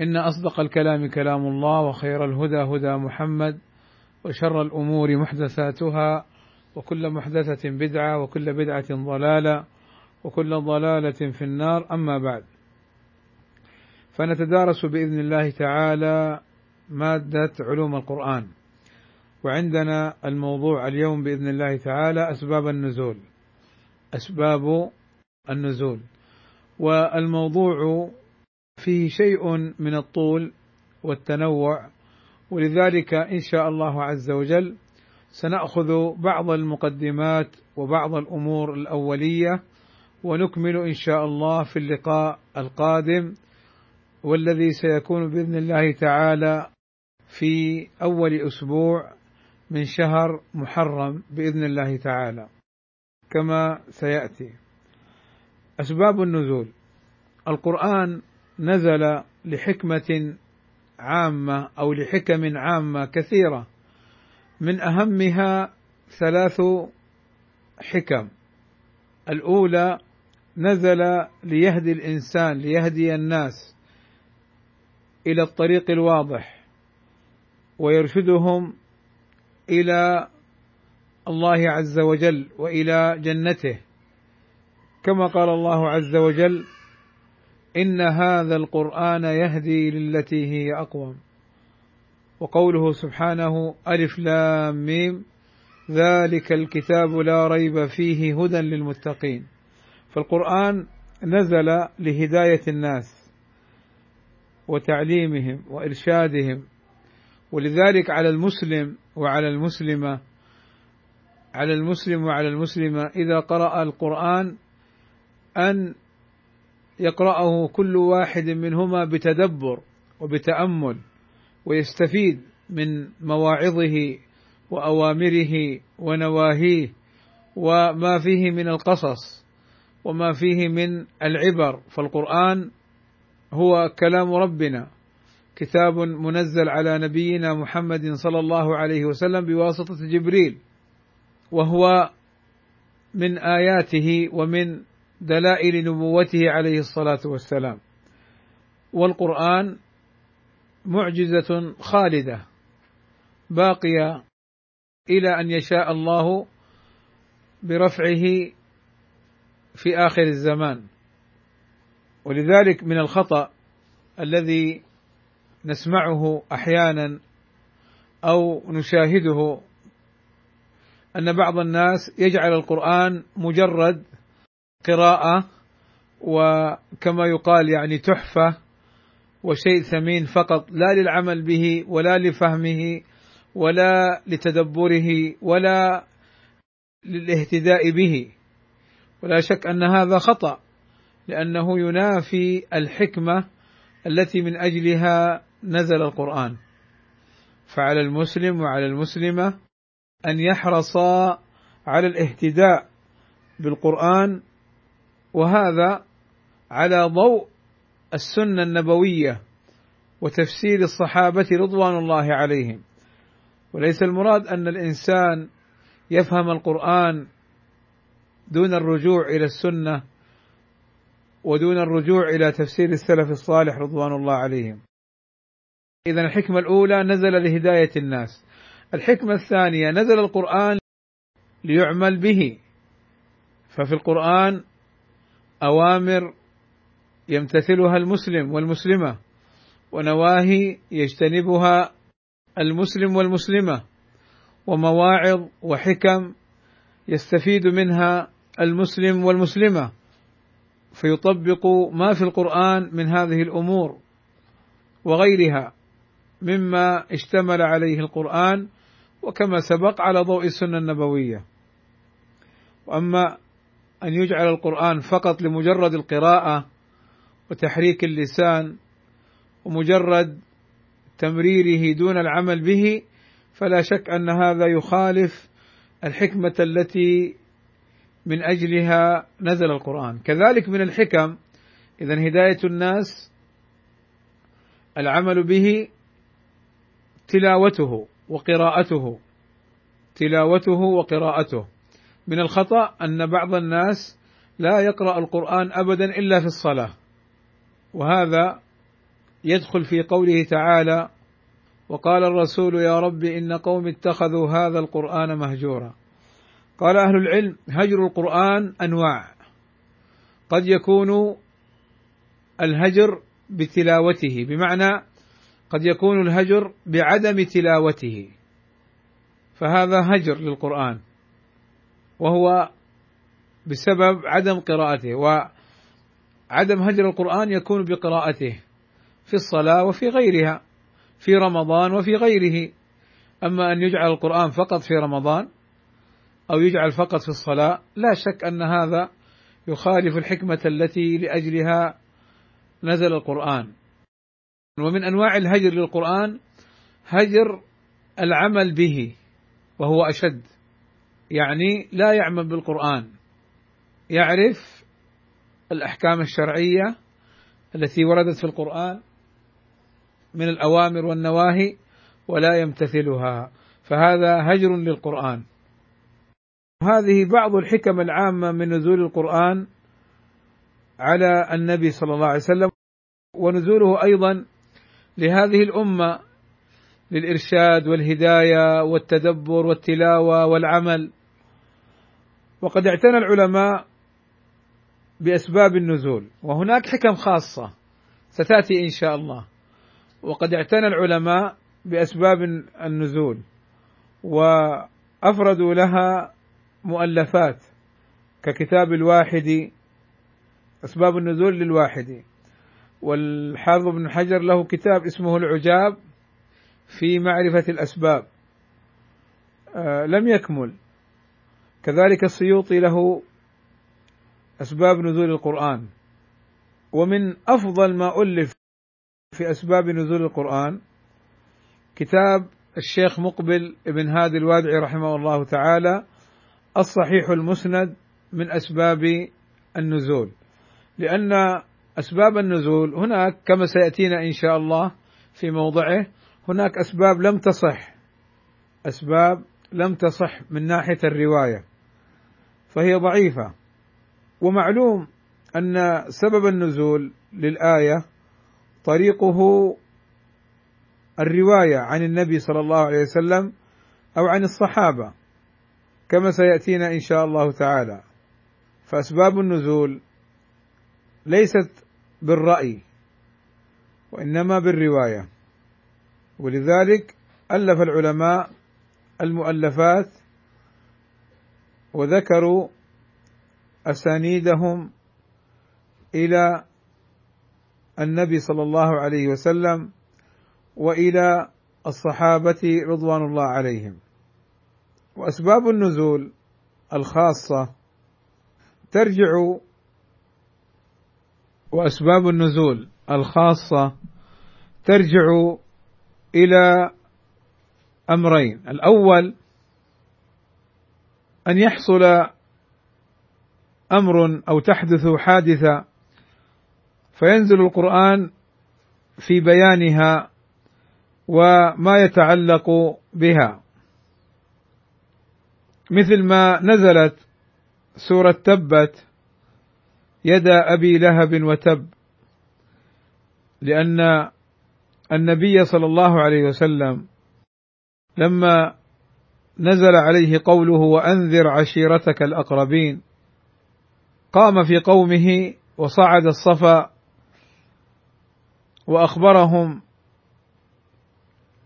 إن أصدق الكلام كلام الله وخير الهدى هدى محمد وشر الأمور محدثاتها وكل محدثة بدعة وكل بدعة ضلالة وكل ضلالة في النار. أما بعد فنتدارس بإذن الله تعالى مادة علوم القرآن وعندنا الموضوع اليوم بإذن الله تعالى أسباب النزول. أسباب النزول. والموضوع فيه شيء من الطول والتنوع ولذلك إن شاء الله عز وجل سنأخذ بعض المقدمات وبعض الأمور الأولية ونكمل إن شاء الله في اللقاء القادم والذي سيكون بإذن الله تعالى في أول أسبوع من شهر محرم بإذن الله تعالى. كما سيأتي. أسباب النزول. القرآن نزل لحكمة عامة أو لحكم عامة كثيرة. من أهمها ثلاث حكم. الأولى نزل ليهدي الإنسان ليهدي الناس إلى الطريق الواضح ويرشدهم إلى الله عز وجل وإلى جنته. كما قال الله عز وجل إن هذا القرآن يهدي للتي هي أقوم. وقوله سبحانه ألف لام ميم ذلك الكتاب لا ريب فيه هدى للمتقين. فالقرآن نزل لهداية الناس وتعليمهم وإرشادهم ولذلك على المسلم وعلى المسلمة على المسلم وعلى المسلمة إذا قرأ القرآن أن يقرأه كل واحد منهما بتدبر وبتأمل ويستفيد من مواعظه وأوامره ونواهيه وما فيه من القصص وما فيه من العبر. فالقرآن هو كلام ربنا كتاب منزل على نبينا محمد صلى الله عليه وسلم بواسطة جبريل وهو من آياته ومن دلائل نبوته عليه الصلاة والسلام. والقرآن معجزة خالدة باقية إلى أن يشاء الله برفعه في آخر الزمان. ولذلك من الخطأ الذي نسمعه أحيانا أو نشاهده أن بعض الناس يجعل القرآن مجرد قراءة وكما يقال يعني تحفة وشيء ثمين فقط لا للعمل به ولا لفهمه ولا لتدبره ولا للاهتداء به. ولا شك أن هذا خطأ لأنه ينافي الحكمة التي من أجلها نزل القرآن. فعلى المسلم وعلى المسلمة أن يحرصا على الاهتداء بالقرآن وهذا على ضوء السنة النبوية وتفسير الصحابة رضوان الله عليهم. وليس المراد أن الإنسان يفهم القرآن دون الرجوع إلى السنة ودون الرجوع إلى تفسير السلف الصالح رضوان الله عليهم. اذا الحكمة الأولى نزل لهداية الناس. الحكمة الثانية نزل القرآن ليعمل به. ففي القرآن أوامر يمتثلها المسلم والمسلمة ونواهي يجتنبها المسلم والمسلمة ومواعظ وحكم يستفيد منها المسلم والمسلمة. فيطبق ما في القرآن من هذه الأمور وغيرها مما اشتمل عليه القرآن وكما سبق على ضوء السنة النبوية. وأما أن يجعل القرآن فقط لمجرد القراءة وتحريك اللسان ومجرد تمريره دون العمل به فلا شك أن هذا يخالف الحكمة التي من أجلها نزل القرآن. كذلك من الحكم اذا هداية الناس العمل به تلاوته وقراءته تلاوته وقراءته. من الخطأ أن بعض الناس لا يقرأ القرآن ابدا إلا في الصلاة. وهذا يدخل في قوله تعالى وقال الرسول يا رب إن قوم اتخذوا هذا القرآن مهجورا. قال أهل العلم هجر القرآن أنواع. قد يكون الهجر بتلاوته بمعنى قد يكون الهجر بعدم تلاوته. فهذا هجر للقرآن. وهو بسبب عدم قراءته وعدم هجر القرآن يكون بقراءته في الصلاة وفي غيرها في رمضان وفي غيره. أما أن يجعل القرآن فقط في رمضان أو يجعل فقط في الصلاة لا شك أن هذا يخالف الحكمة التي لأجلها نزل القرآن. ومن أنواع الهجر للقرآن هجر العمل به وهو أشد. يعني لا يعمل بالقرآن. يعرف الأحكام الشرعية التي وردت في القرآن من الأوامر والنواهي ولا يمتثلها. فهذا هجر للقرآن. هذه بعض الحكم العامة من نزول القرآن على النبي صلى الله عليه وسلم ونزوله أيضا لهذه الأمة للإرشاد والهداية والتدبر والتلاوة والعمل. وقد اعتنى العلماء بأسباب النزول وهناك حكم خاصة ستأتي إن شاء الله. وقد اعتنى العلماء بأسباب النزول وأفردوا لها مؤلفات ككتاب الواحد أسباب النزول للواحد. والحافظ بن حجر له كتاب اسمه العجاب في معرفة الأسباب. آه لم يكمل. كذلك السيوطي له أسباب نزول القرآن. ومن أفضل ما ألف في أسباب نزول القرآن كتاب الشيخ مقبل بن هادي الوادعي رحمه الله تعالى الصحيح المسند من أسباب النزول. لأن أسباب النزول هناك كما سيأتينا إن شاء الله في موضعه هناك أسباب لم تصح أسباب لم تصح من ناحية الرواية. فهي ضعيفة. ومعلوم أن سبب النزول للآية طريقه الرواية عن النبي صلى الله عليه وسلم أو عن الصحابة كما سيأتينا إن شاء الله تعالى. فأسباب النزول ليست بالرأي وإنما بالرواية. ولذلك ألف العلماء المؤلفات وذكروا أسانيدهم إلى النبي صلى الله عليه وسلم وإلى الصحابة رضوان الله عليهم. وأسباب النزول الخاصة ترجع وأسباب النزول الخاصة ترجع إلى أمرين. الأول أن يحصل أمر أو تحدث حادثه فينزل القرآن في بيانها وما يتعلق بها. مثل ما نزلت سورة تبت يدا أبي لهب وتب لأن النبي صلى الله عليه وسلم لما نزل عليه قوله وأنذر عشيرتك الأقربين. قام في قومه وصعد الصفا وأخبرهم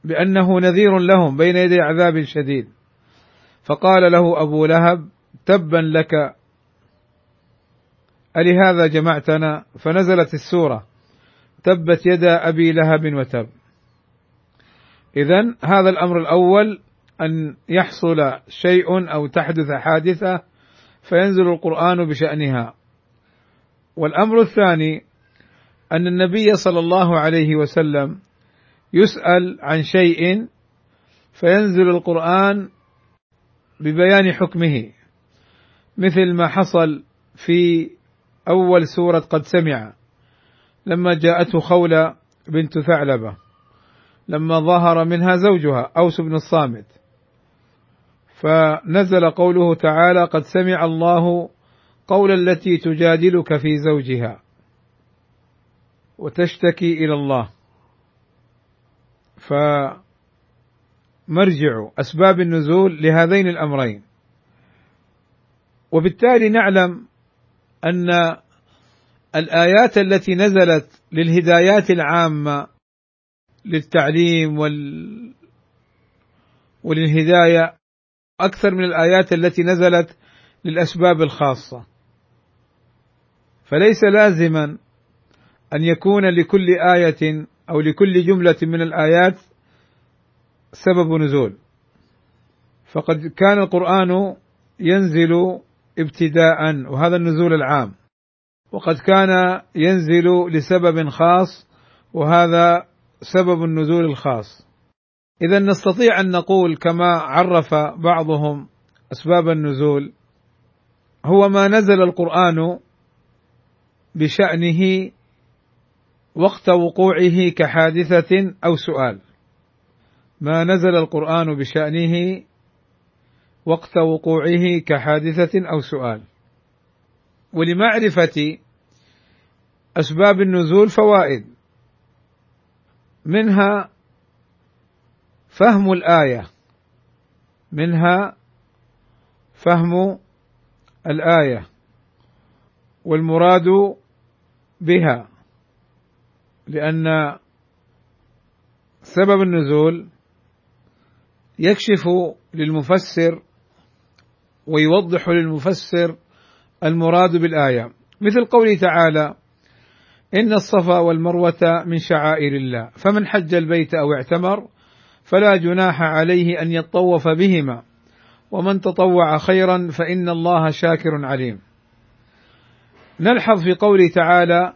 بأنه نذير لهم بين يدي عذاب شديد. فقال له أبو لهب تبا لك ألهذا جمعتنا؟ فنزلت السورة تبت يدا أبي لهب وتب. إذا هذا الأمر الأول أن يحصل شيء أو تحدث حادثة فينزل القرآن بشأنها. والأمر الثاني أن النبي صلى الله عليه وسلم يسأل عن شيء فينزل القرآن ببيان حكمه مثل ما حصل في أول سورة قد سمع لما جاءته خولة بنت ثعلبة لما ظهر منها زوجها أوس بن الصامت. فنزل قوله تعالى قد سمع الله قول التي تجادلك في زوجها وتشتكي إلى الله. فمرجع أسباب النزول لهذين الأمرين. وبالتالي نعلم أن الآيات التي نزلت للهدايات العامة للتعليم وال وللهداية أكثر من الآيات التي نزلت للأسباب الخاصة. فليس لازما أن يكون لكل آية أو لكل جملة من الآيات سبب نزول. فقد كان القرآن ينزل ابتداء وهذا النزول العام. وقد كان ينزل لسبب خاص وهذا سبب النزول الخاص. إذا نستطيع أن نقول كما عرف بعضهم أسباب النزول هو ما نزل القرآن بشأنه وقت وقوعه كحادثة أو سؤال. ما نزل القرآن بشأنه وقت وقوعه كحادثة أو سؤال. ولمعرفة أسباب النزول فوائد. منها فهم الآية منها فهم الآية والمراد بها لأن سبب النزول يكشف للمفسر ويوضح للمفسر المراد بالآية. مثل قوله تعالى إن الصفا والمروة من شعائر الله فمن حج البيت أو اعتمر فلا جناح عليه أن يطوف بهما. ومن تطوع خيرا فإن الله شاكر عليم. نلحظ في قوله تعالى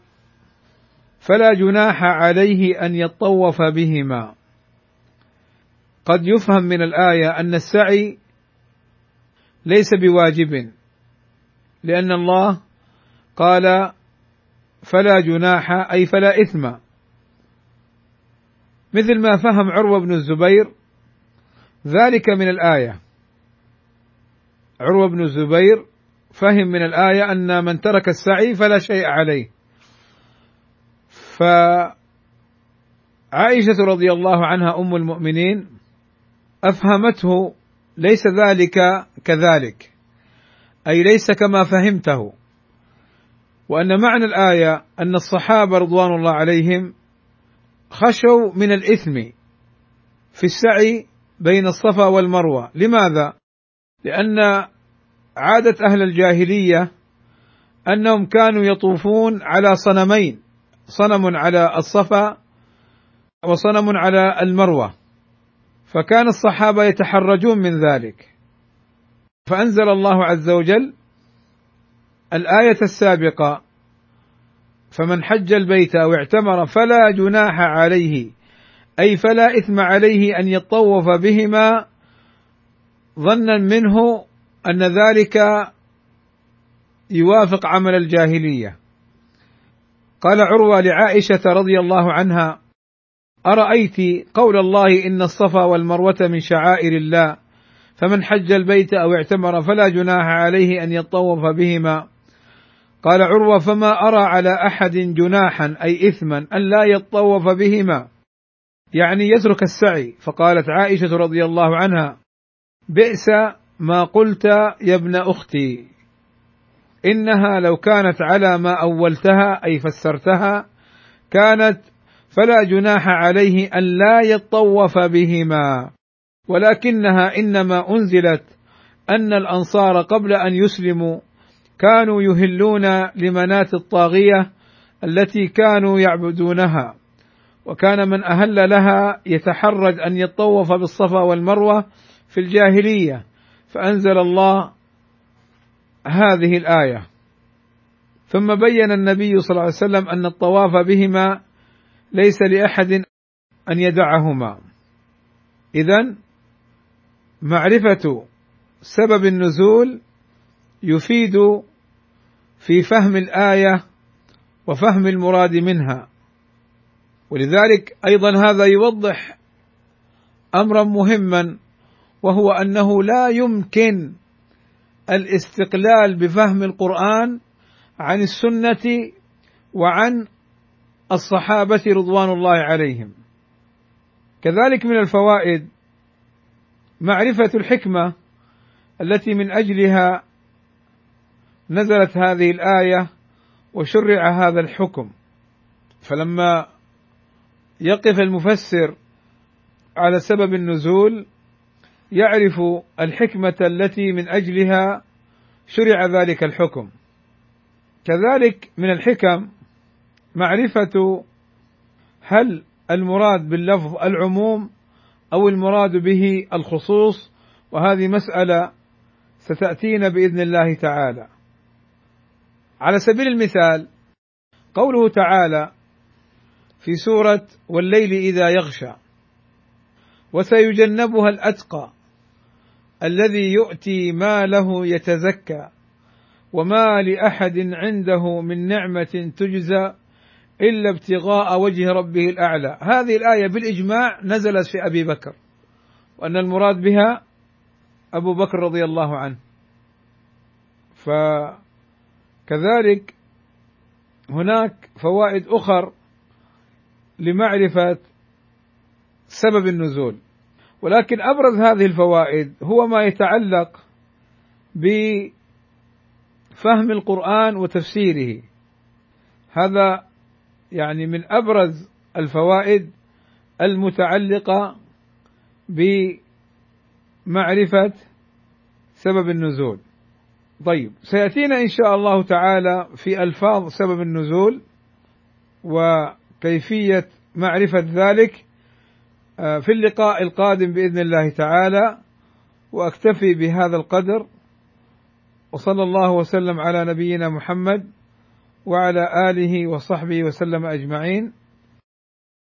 فلا جناح عليه أن يطوف بهما. قد يفهم من الآية أن السعي ليس بواجب لأن الله قال فلا جناح أي فلا إثم. مثل ما فهم عروة بن الزبير ذلك من الآية. عروة بن الزبير فهم من الآية أن من ترك السعي فلا شيء عليه. فعائشة رضي الله عنها أم المؤمنين أفهمته ليس ذلك كذلك أي ليس كما فهمته. وأن معنى الآية أن الصحابة رضوان الله عليهم خشوا من الإثم في السعي بين الصفا والمروة. لماذا؟ لأن عادة أهل الجاهلية أنهم كانوا يطوفون على صنمين صنم على الصفا وصنم على المروة. فكان الصحابة يتحرجون من ذلك. فأنزل الله عز وجل الآية السابقة فمن حج البيت أو اعتمر فلا جناح عليه أي فلا إثم عليه أن يطوف بهما ظنا منه أن ذلك يوافق عمل الجاهلية. قال عروة لعائشة رضي الله عنها أرأيت قول الله إن الصفا والمروة من شعائر الله فمن حج البيت أو اعتمر فلا جناح عليه أن يطوف بهما. قال عروة فما أرى على أحد جناحا أي إثما أن لا يطوف بهما. يعني يترك السعي. فقالت عائشة رضي الله عنها بئس ما قلت يا ابن أختي. إنها لو كانت على ما أولتها أي فسرتها كانت فلا جناح عليه أن لا يطوف بهما. ولكنها إنما أنزلت أن الأنصار قبل أن يسلموا كانوا يهلون لمنات الطاغية التي كانوا يعبدونها. وكان من أهل لها يتحرج أن يطوف بالصفا والمروة في الجاهلية. فأنزل الله هذه الآية. ثم بين النبي صلى الله عليه وسلم أن الطواف بهما ليس لأحد أن يدعهما. اذا معرفة سبب النزول يفيد في فهم الآية وفهم المراد منها. ولذلك أيضا هذا يوضح امرا مهما وهو أنه لا يمكن الاستقلال بفهم القرآن عن السنة وعن الصحابة رضوان الله عليهم. كذلك من الفوائد معرفة الحكمة التي من أجلها نزلت هذه الآية وشرع هذا الحكم. فلما يقف المفسر على سبب النزول يعرف الحكمة التي من أجلها شرع ذلك الحكم. كذلك من الحكم معرفة هل المراد باللفظ العموم أو المراد به الخصوص وهذه مسألة ستأتينا بإذن الله تعالى. على سبيل المثال قوله تعالى في سورة والليل إذا يغشى وسيجنبها الأتقى الذي يؤتي ماله يتزكى وما لأحد عنده من نعمة تجزى إلا ابتغاء وجه ربه الأعلى. هذه الآية بالإجماع نزلت في أبي بكر وأن المراد بها أبو بكر رضي الله عنه. فكذلك هناك فوائد أخر لمعرفة سبب النزول. ولكن أبرز هذه الفوائد هو ما يتعلق بفهم القرآن وتفسيره. هذا يعني من أبرز الفوائد المتعلقة بمعرفة سبب النزول. طيب سيأتينا إن شاء الله تعالى في ألفاظ سبب النزول وكيفية معرفة ذلك آه، في اللقاء القادم بإذن الله تعالى وأكتفي بهذا القدر وصلى الله وسلم على نبينا محمد وعلى آله وصحبه وسلم أجمعين.